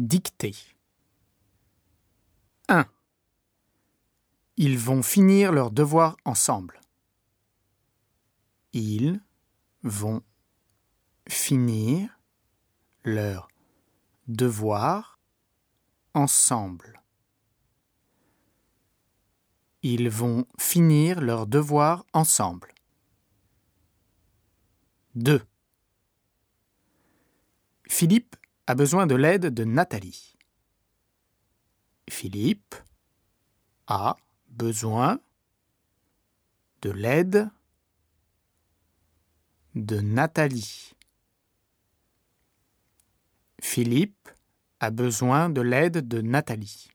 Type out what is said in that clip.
Dictée. 1. Ils vont finir leurs devoirs ensemble. Ils vont finir leurs devoirs ensemble. Ils vont finir leurs devoirs ensemble. 2. Philippe a besoin de l'aide de Nathalie. Philippe a besoin de l'aide de Nathalie. Philippe a besoin de l'aide de Nathalie.